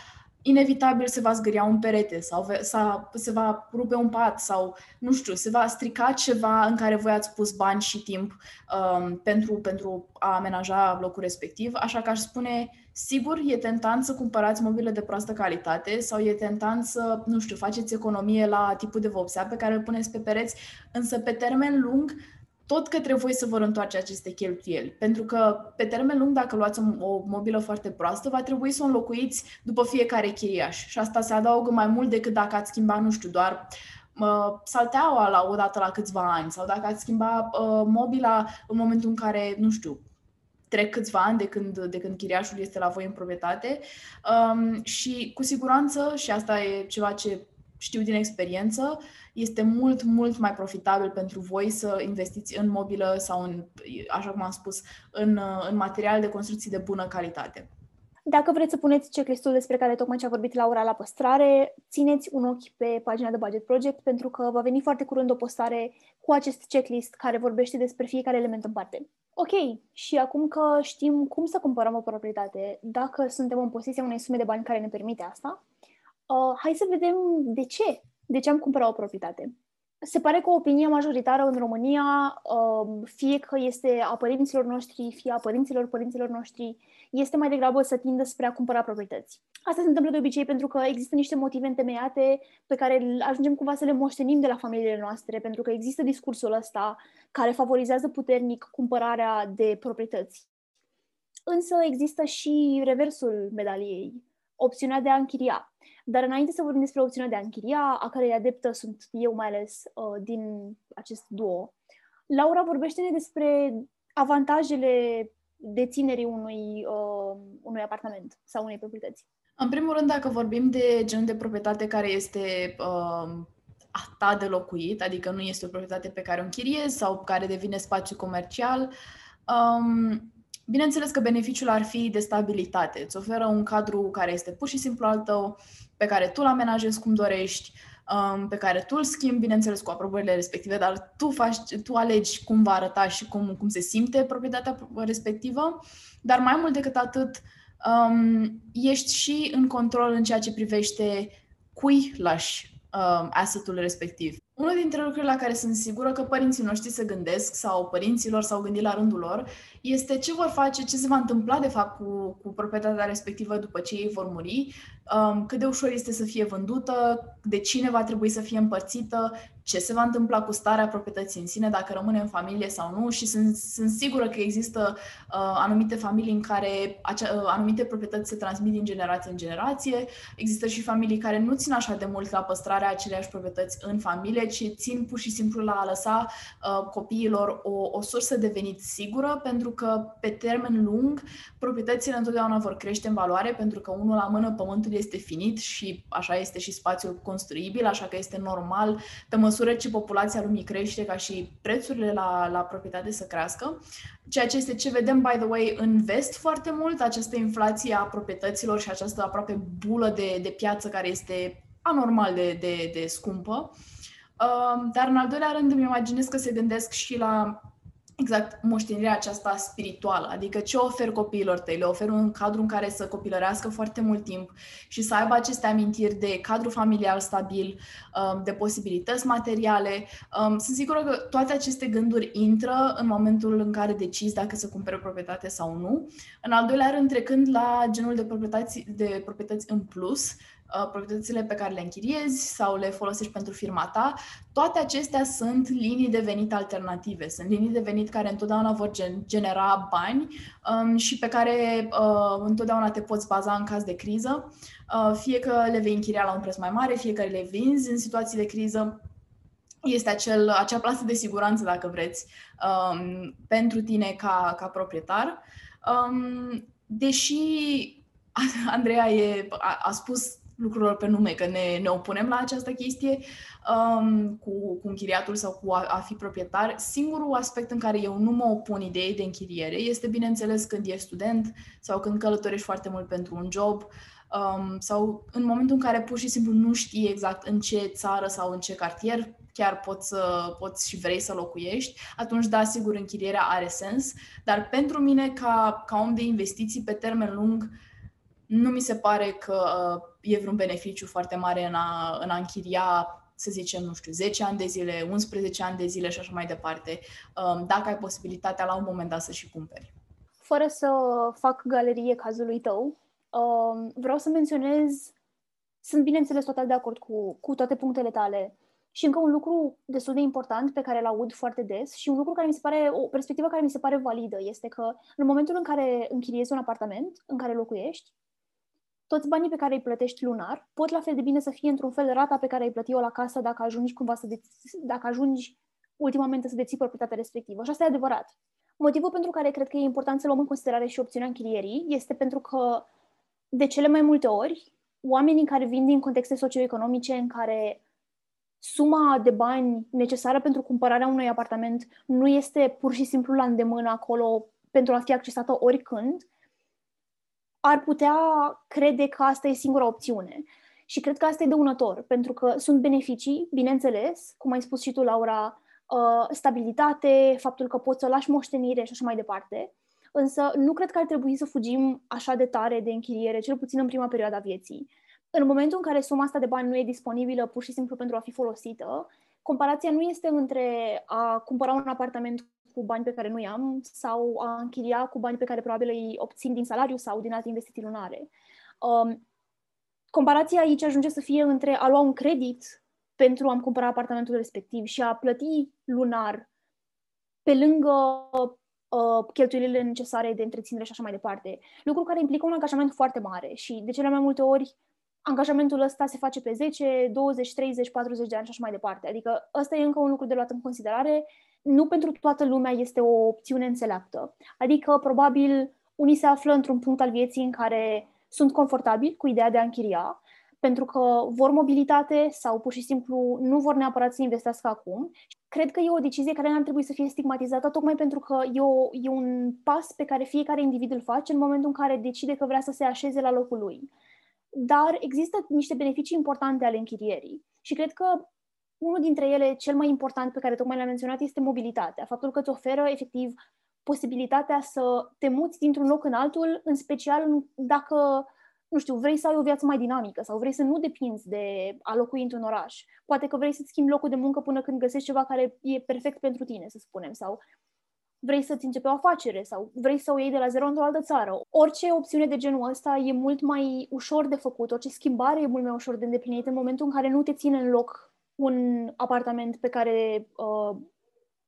inevitabil se va zgâria un perete sau sa, se va rupe un pat sau, nu știu, se va strica ceva în care voi ați pus bani și timp um, pentru, pentru a amenaja locul respectiv. Așa că aș spune, sigur, e tentant să cumpărați mobile de proastă calitate sau e tentant să, nu știu, faceți economie la tipul de vopsea pe care îl puneți pe pereți, însă pe termen lung tot către voi să vă întoarce aceste cheltuieli. Pentru că, pe termen lung, dacă luați o mobilă foarte proastă, va trebui să o înlocuiți după fiecare chiriaș. Și asta se adaugă mai mult decât dacă ați schimba, nu știu, doar uh, salteaua la o dată la câțiva ani sau dacă ați schimba uh, mobila în momentul în care, nu știu, trec câțiva ani de când, de când chiriașul este la voi în proprietate um, și cu siguranță, și asta e ceva ce știu din experiență, este mult, mult mai profitabil pentru voi să investiți în mobilă sau în, așa cum am spus, în, în material de construcții de bună calitate. Dacă vreți să puneți checklist-ul despre care tocmai ce a vorbit Laura la păstrare, țineți un ochi pe pagina de Budget Project pentru că va veni foarte curând o postare cu acest checklist care vorbește despre fiecare element în parte. Ok, și acum că știm cum să cumpărăm o proprietate, dacă suntem în posesia unei sume de bani care ne permite asta, uh, hai să vedem de ce. De ce am cumpărat o proprietate. Se pare că opinia majoritară în România, uh, fie că este a părinților noștri, fie a părinților părinților noștri, este mai degrabă să tindă spre a cumpăra proprietăți. Asta se întâmplă de obicei pentru că există niște motive întemeiate pe care ajungem cumva să le moștenim de la familiile noastre, pentru că există discursul ăsta care favorizează puternic cumpărarea de proprietăți. Însă există și reversul medaliei, opțiunea de a închiria. Dar înainte să vorbim despre opțiunea de a închiria, a cărei adeptă sunt eu mai ales uh, din acest duo, Laura vorbește-ne despre avantajele deținerii unui, uh, unui apartament sau unei proprietăți. În primul rând, dacă vorbim de genul de proprietate care este uh, a ta de locuit, adică nu este o proprietate pe care o închiriezi sau care devine spațiu comercial, um, bineînțeles că beneficiul ar fi de stabilitate. Îți oferă un cadru care este pur și simplu al tău, pe care tu îl amenajezi cum dorești, um, pe care tu îl schimbi, bineînțeles, cu aprobările respective, dar tu, faci, tu alegi cum va arăta și cum, cum se simte proprietatea respectivă. Dar mai mult decât atât, um, ești și în control în ceea ce privește cui lași um, assetul respectiv. Unul dintre lucrurile la care sunt sigură că părinții noștri se gândesc sau părinților s-au gândit la rândul lor este ce vor face, ce se va întâmpla de fapt cu, cu proprietatea respectivă după ce ei vor muri, um, cât de ușor este să fie vândută, de cine va trebui să fie împărțită, ce se va întâmpla cu starea proprietății în sine, dacă rămâne în familie sau nu. Și sunt, sunt sigură că există uh, anumite familii în care acea, uh, anumite proprietăți se transmit din generație în generație, există și familii care nu țin așa de mult la păstrarea aceleiași proprietăți în familie, ci țin pur și simplu la a lăsa uh, copiilor o, o sursă de venit sigură, pentru că pe termen lung proprietățile întotdeauna vor crește în valoare, pentru că unul la mână pământul e este finit și așa este și spațiul construibil, așa că este normal, pe măsură ce populația lumii crește, ca și prețurile la, la proprietate să crească. Ceea ce este ce vedem, by the way, în vest foarte mult, această inflație a proprietăților și această aproape bulă de, de piață care este anormal de, de, de scumpă. Uh, dar, în al doilea rând, îmi imaginez că se gândesc și la exact moștenirea aceasta spirituală, adică ce ofer copiilor tăi? Le ofer un cadru în care să copilărească foarte mult timp și să aibă aceste amintiri de cadru familial stabil, um, de posibilități materiale. Um, sunt sigură că toate aceste gânduri intră în momentul în care decizi dacă să cumpere o proprietate sau nu. În al doilea rând, trecând la genul de proprietăți, de proprietăți în plus, Uh, proprietățile pe care le închiriezi sau le folosești pentru firma ta, toate acestea sunt linii de venit alternative. Sunt linii de venit care întotdeauna vor genera bani um, și pe care uh, întotdeauna te poți baza în caz de criză. Uh, fie că le vei închiria la un preț mai mare, fie că le vinzi în situații de criză, este acel, acea plasă de siguranță, dacă vreți, um, pentru tine ca, ca proprietar. Um, deși Andreea e, a, a spus lucrurilor pe nume, că ne, ne opunem la această chestie um, cu, cu închiriatul sau cu a, a fi proprietar. Singurul aspect în care eu nu mă opun ideii de închiriere este, bineînțeles, când ești student sau când călătorești foarte mult pentru un job um, sau în momentul în care pur și simplu nu știi exact în ce țară sau în ce cartier chiar poți, să, poți și vrei să locuiești, atunci da, sigur, închirierea are sens, dar pentru mine, ca, ca om de investiții pe termen lung, nu mi se pare că uh, e vreun beneficiu foarte mare în a, în a închiria, să zicem, nu știu, 10 ani de zile, 11 ani de zile și așa mai departe, um, dacă ai posibilitatea la un moment dat să și cumperi. Fără să fac galerie cazului tău, um, vreau să menționez, sunt bineînțeles total de acord cu, cu toate punctele tale, și încă un lucru destul de important pe care îl aud foarte des și un lucru care mi se pare, o perspectivă care mi se pare validă este că în momentul în care închiriezi un apartament în care locuiești, toți banii pe care îi plătești lunar pot la fel de bine să fie într-un fel rata pe care ai plătit-o la casă dacă ajungi cumva să deți, dacă ajungi ultimamente să deții proprietatea respectivă. Și asta e adevărat. Motivul pentru care cred că e important să luăm în considerare și opțiunea închirierii este pentru că de cele mai multe ori oamenii care vin din contexte socioeconomice în care suma de bani necesară pentru cumpărarea unui apartament nu este pur și simplu la îndemână acolo pentru a fi accesată oricând, ar putea crede că asta e singura opțiune. Și cred că asta e dăunător, pentru că sunt beneficii, bineînțeles, cum ai spus și tu, Laura, uh, stabilitate, faptul că poți să lași moștenire și așa mai departe. Însă nu cred că ar trebui să fugim așa de tare de închiriere, cel puțin în prima perioadă a vieții. În momentul în care suma asta de bani nu e disponibilă pur și simplu pentru a fi folosită, comparația nu este între a cumpăra un apartament cu bani pe care nu i-am sau a închiria cu bani pe care probabil îi obțin din salariu sau din alte investiții lunare. Um, comparația aici ajunge să fie între a lua un credit pentru a-mi cumpăra apartamentul respectiv și a plăti lunar pe lângă uh, cheltuielile necesare de întreținere și așa mai departe. Lucru care implică un angajament foarte mare și de cele mai multe ori angajamentul ăsta se face pe 10, 20, 30, 40 de ani și așa mai departe. Adică ăsta e încă un lucru de luat în considerare nu pentru toată lumea este o opțiune înțeleaptă. Adică, probabil, unii se află într-un punct al vieții în care sunt confortabili cu ideea de a închiria, pentru că vor mobilitate sau pur și simplu nu vor neapărat să investească acum. Cred că e o decizie care n-ar trebui să fie stigmatizată, tocmai pentru că e, o, e un pas pe care fiecare individ îl face în momentul în care decide că vrea să se așeze la locul lui. Dar există niște beneficii importante ale închirierii și cred că unul dintre ele, cel mai important pe care tocmai l-am menționat, este mobilitatea. Faptul că îți oferă efectiv posibilitatea să te muți dintr-un loc în altul, în special dacă, nu știu, vrei să ai o viață mai dinamică sau vrei să nu depinzi de a locui într-un oraș. Poate că vrei să-ți schimbi locul de muncă până când găsești ceva care e perfect pentru tine, să spunem, sau vrei să-ți începi o afacere sau vrei să o iei de la zero într-o altă țară. Orice opțiune de genul ăsta e mult mai ușor de făcut, orice schimbare e mult mai ușor de îndeplinit în momentul în care nu te ține în loc un apartament pe care, uh,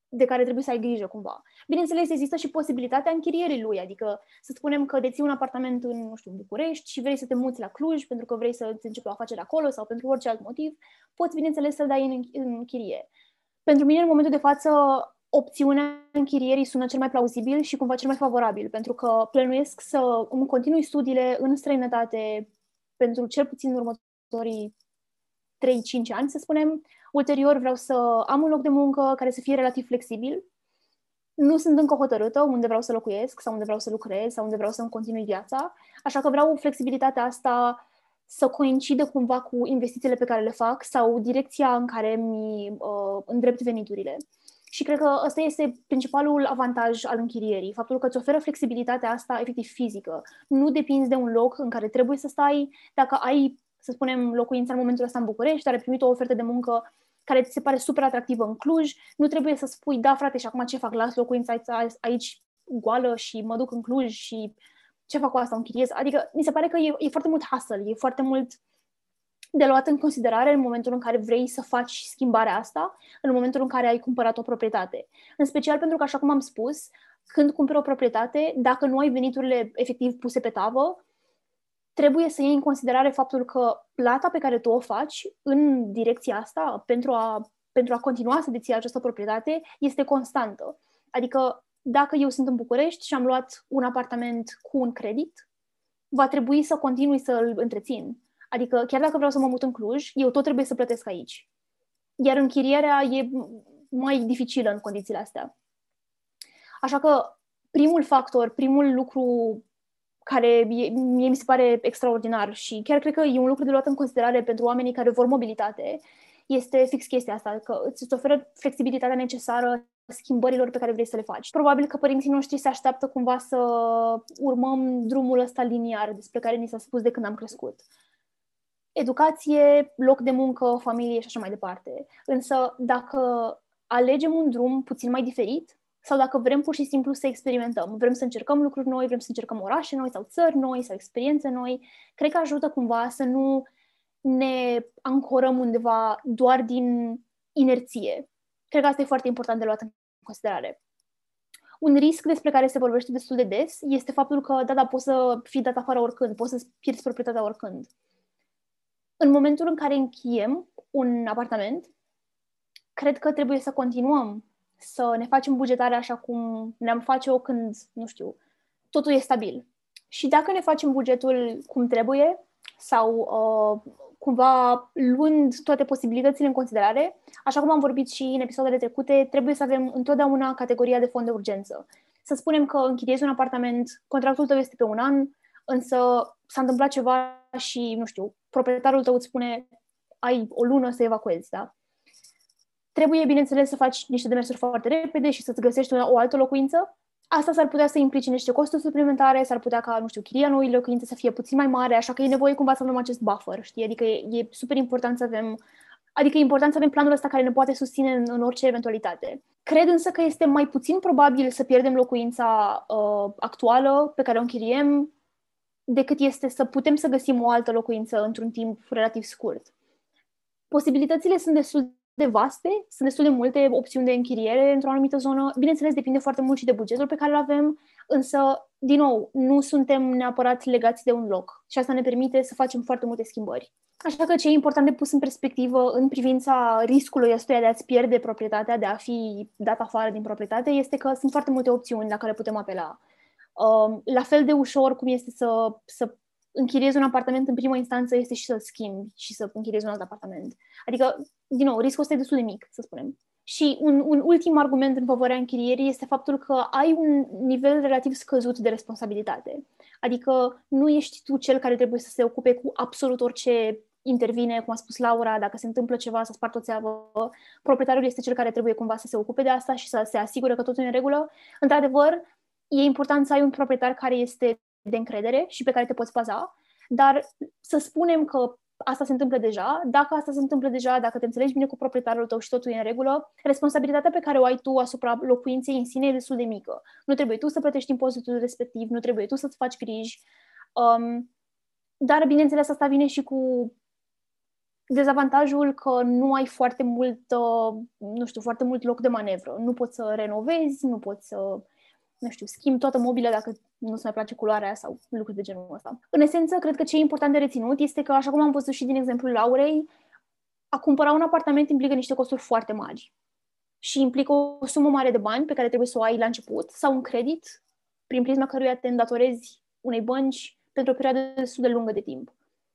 de care trebuie să ai grijă cumva. Bineînțeles, există și posibilitatea închirierii lui, adică să spunem că deții un apartament în, nu știu, București și vrei să te muți la Cluj pentru că vrei să îți începi o afacere acolo sau pentru orice alt motiv, poți, bineînțeles, să-l dai în, în închirie. Pentru mine, în momentul de față, opțiunea închirierii sună cel mai plauzibil și cumva cel mai favorabil, pentru că plănuiesc să îmi continui studiile în străinătate pentru cel puțin următorii 3-5 ani, să spunem. Ulterior vreau să am un loc de muncă care să fie relativ flexibil. Nu sunt încă hotărâtă unde vreau să locuiesc sau unde vreau să lucrez sau unde vreau să-mi continui viața, așa că vreau flexibilitatea asta să coincidă cumva cu investițiile pe care le fac sau direcția în care mi uh, îndrept veniturile. Și cred că ăsta este principalul avantaj al închirierii, faptul că îți oferă flexibilitatea asta efectiv fizică. Nu depinzi de un loc în care trebuie să stai. Dacă ai, să spunem, locuința în momentul ăsta în București, dar ai primit o ofertă de muncă care ți se pare super atractivă în Cluj, nu trebuie să spui, da frate, și acum ce fac, las locuința aici goală și mă duc în Cluj și ce fac cu asta, închiriez. Adică mi se pare că e, e foarte mult hustle, e foarte mult de luat în considerare în momentul în care vrei să faci schimbarea asta, în momentul în care ai cumpărat o proprietate. În special pentru că, așa cum am spus, când cumperi o proprietate, dacă nu ai veniturile efectiv puse pe tavă, trebuie să iei în considerare faptul că plata pe care tu o faci în direcția asta pentru a, pentru a continua să deții această proprietate este constantă. Adică dacă eu sunt în București și am luat un apartament cu un credit, va trebui să continui să îl întrețin. Adică chiar dacă vreau să mă mut în Cluj, eu tot trebuie să plătesc aici. Iar închirierea e mai dificilă în condițiile astea. Așa că primul factor, primul lucru care mie mi se pare extraordinar și chiar cred că e un lucru de luat în considerare pentru oamenii care vor mobilitate, este fix chestia asta, că îți oferă flexibilitatea necesară schimbărilor pe care vrei să le faci. Probabil că părinții noștri se așteaptă cumva să urmăm drumul ăsta liniar despre care ni s-a spus de când am crescut. Educație, loc de muncă, familie și așa mai departe. Însă dacă alegem un drum puțin mai diferit, sau dacă vrem pur și simplu să experimentăm, vrem să încercăm lucruri noi, vrem să încercăm orașe noi sau țări noi sau experiențe noi, cred că ajută cumva să nu ne ancorăm undeva doar din inerție. Cred că asta e foarte important de luat în considerare. Un risc despre care se vorbește destul de des este faptul că, da, da, poți să fii dat afară oricând, poți să pierzi proprietatea oricând. În momentul în care închiem un apartament, cred că trebuie să continuăm să ne facem bugetarea așa cum ne-am face-o când, nu știu, totul e stabil. Și dacă ne facem bugetul cum trebuie sau uh, cumva luând toate posibilitățile în considerare, așa cum am vorbit și în episoadele trecute, trebuie să avem întotdeauna categoria de fond de urgență. Să spunem că închiriezi un apartament, contractul tău este pe un an, însă s-a întâmplat ceva și, nu știu, proprietarul tău îți spune ai o lună să evacuezi, da? Trebuie, bineînțeles, să faci niște demersuri foarte repede și să-ți găsești o altă locuință. Asta s-ar putea să implice niște costuri suplimentare, s-ar putea ca, nu știu, chiria noii locuințe să fie puțin mai mare, așa că e nevoie cumva să avem acest buffer, știi? Adică e, e super important să avem Adică e important să avem planul ăsta care ne poate susține în, în orice eventualitate. Cred însă că este mai puțin probabil să pierdem locuința uh, actuală pe care o închiriem decât este să putem să găsim o altă locuință într-un timp relativ scurt. Posibilitățile sunt destul de vaste, sunt destul de multe opțiuni de închiriere într-o anumită zonă. Bineînțeles, depinde foarte mult și de bugetul pe care îl avem, însă, din nou, nu suntem neapărat legați de un loc și asta ne permite să facem foarte multe schimbări. Așa că ce e important de pus în perspectivă în privința riscului ăstuia de a-ți pierde proprietatea, de a fi dat afară din proprietate, este că sunt foarte multe opțiuni la care putem apela. Um, la fel de ușor cum este să, să închiriezi un apartament în primă instanță este și să-l schimbi și să închiriezi un alt apartament. Adică, din nou, riscul ăsta e destul de mic, să spunem. Și un, un ultim argument în favoarea închirierii este faptul că ai un nivel relativ scăzut de responsabilitate. Adică nu ești tu cel care trebuie să se ocupe cu absolut orice intervine, cum a spus Laura, dacă se întâmplă ceva, să spartă o țeavă, proprietarul este cel care trebuie cumva să se ocupe de asta și să se asigure că totul e în regulă. Într-adevăr, e important să ai un proprietar care este de încredere și pe care te poți baza, dar să spunem că asta se întâmplă deja, dacă asta se întâmplă deja, dacă te înțelegi bine cu proprietarul tău și totul e în regulă, responsabilitatea pe care o ai tu asupra locuinței în sine e destul de mică. Nu trebuie tu să plătești impozitul respectiv, nu trebuie tu să-ți faci griji, um, dar bineînțeles asta vine și cu dezavantajul că nu ai foarte mult, uh, nu știu, foarte mult loc de manevră. Nu poți să renovezi, nu poți să nu știu, schimb toată mobila dacă nu-ți mai place culoarea sau lucruri de genul ăsta. În esență, cred că ce e important de reținut este că, așa cum am văzut și din exemplul Laurei, a cumpăra un apartament implică niște costuri foarte mari și implică o sumă mare de bani pe care trebuie să o ai la început sau un credit prin prisma căruia te îndatorezi unei bănci pentru o perioadă destul de lungă de timp.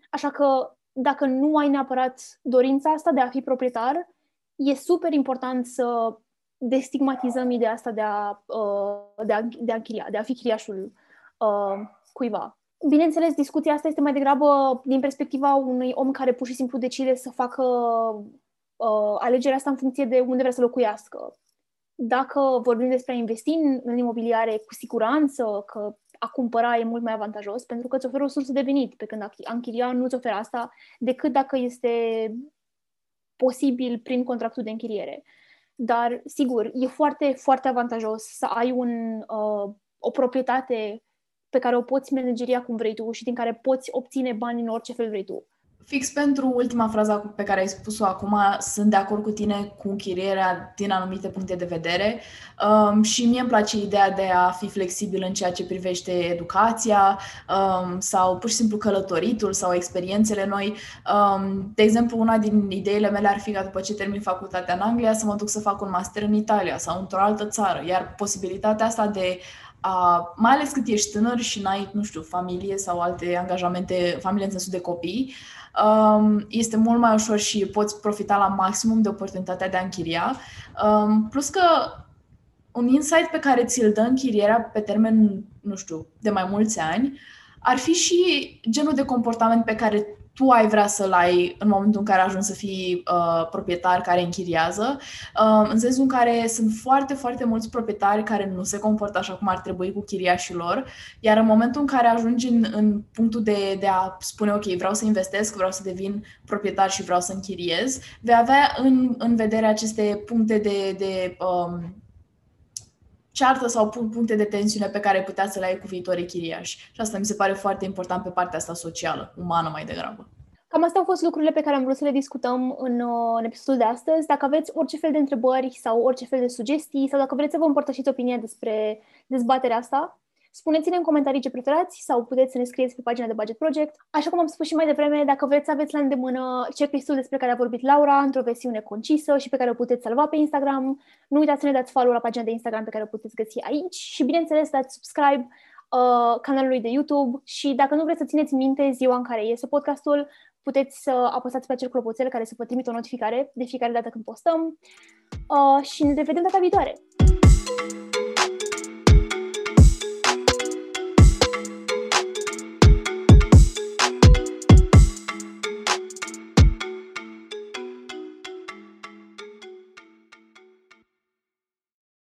Așa că dacă nu ai neapărat dorința asta de a fi proprietar, e super important să destigmatizăm ideea asta de a, uh, de a, de a închiria, de a fi chiriașul uh, cuiva. Bineînțeles, discuția asta este mai degrabă din perspectiva unui om care pur și simplu decide să facă uh, alegerea asta în funcție de unde vrea să locuiască. Dacă vorbim despre a investi în, în imobiliare, cu siguranță că a cumpăra e mult mai avantajos pentru că îți oferă o sursă de venit, pe când a închiria nu îți oferă asta decât dacă este posibil prin contractul de închiriere. Dar, sigur, e foarte, foarte avantajos să ai un, uh, o proprietate pe care o poți manageria cum vrei tu și din care poți obține bani în orice fel vrei tu. Fix pentru ultima frază pe care ai spus-o acum, sunt de acord cu tine cu închirierea din anumite puncte de vedere um, și mie îmi place ideea de a fi flexibil în ceea ce privește educația um, sau pur și simplu călătoritul sau experiențele noi. Um, de exemplu, una din ideile mele ar fi ca după ce termin facultatea în Anglia să mă duc să fac un master în Italia sau într-o altă țară, iar posibilitatea asta de a, mai ales cât ești tânăr și n-ai, nu știu, familie sau alte angajamente, familie în sensul de copii, um, este mult mai ușor și poți profita la maximum de oportunitatea de a închiria. Um, plus că un insight pe care ți-l dă închirierea pe termen, nu știu, de mai mulți ani, ar fi și genul de comportament pe care tu ai vrea să-l ai în momentul în care ajungi să fii uh, proprietar care închiriază, uh, în sensul în care sunt foarte, foarte mulți proprietari care nu se comportă așa cum ar trebui cu chiriașii lor, iar în momentul în care ajungi în, în punctul de, de a spune, ok, vreau să investesc, vreau să devin proprietar și vreau să închiriez, vei avea în, în vedere aceste puncte de, de um, ceartă sau puncte de tensiune pe care putea să le ai cu viitorii chiriași. Și asta mi se pare foarte important pe partea asta socială, umană mai degrabă. Cam astea au fost lucrurile pe care am vrut să le discutăm în, uh, în episodul de astăzi. Dacă aveți orice fel de întrebări sau orice fel de sugestii sau dacă vreți să vă împărtășiți opinia despre dezbaterea asta, Spuneți-ne în comentarii ce preferați sau puteți să ne scrieți pe pagina de Budget Project. Așa cum am spus și mai devreme, dacă vreți să aveți la îndemână checklist-ul despre care a vorbit Laura într-o versiune concisă și pe care o puteți salva pe Instagram, nu uitați să ne dați follow la pagina de Instagram pe care o puteți găsi aici și, bineînțeles, dați subscribe uh, canalului de YouTube și dacă nu vreți să țineți minte ziua în care iese podcastul, puteți să apăsați pe acel clopoțel care să vă trimite o notificare de fiecare dată când postăm uh, și ne revedem data viitoare.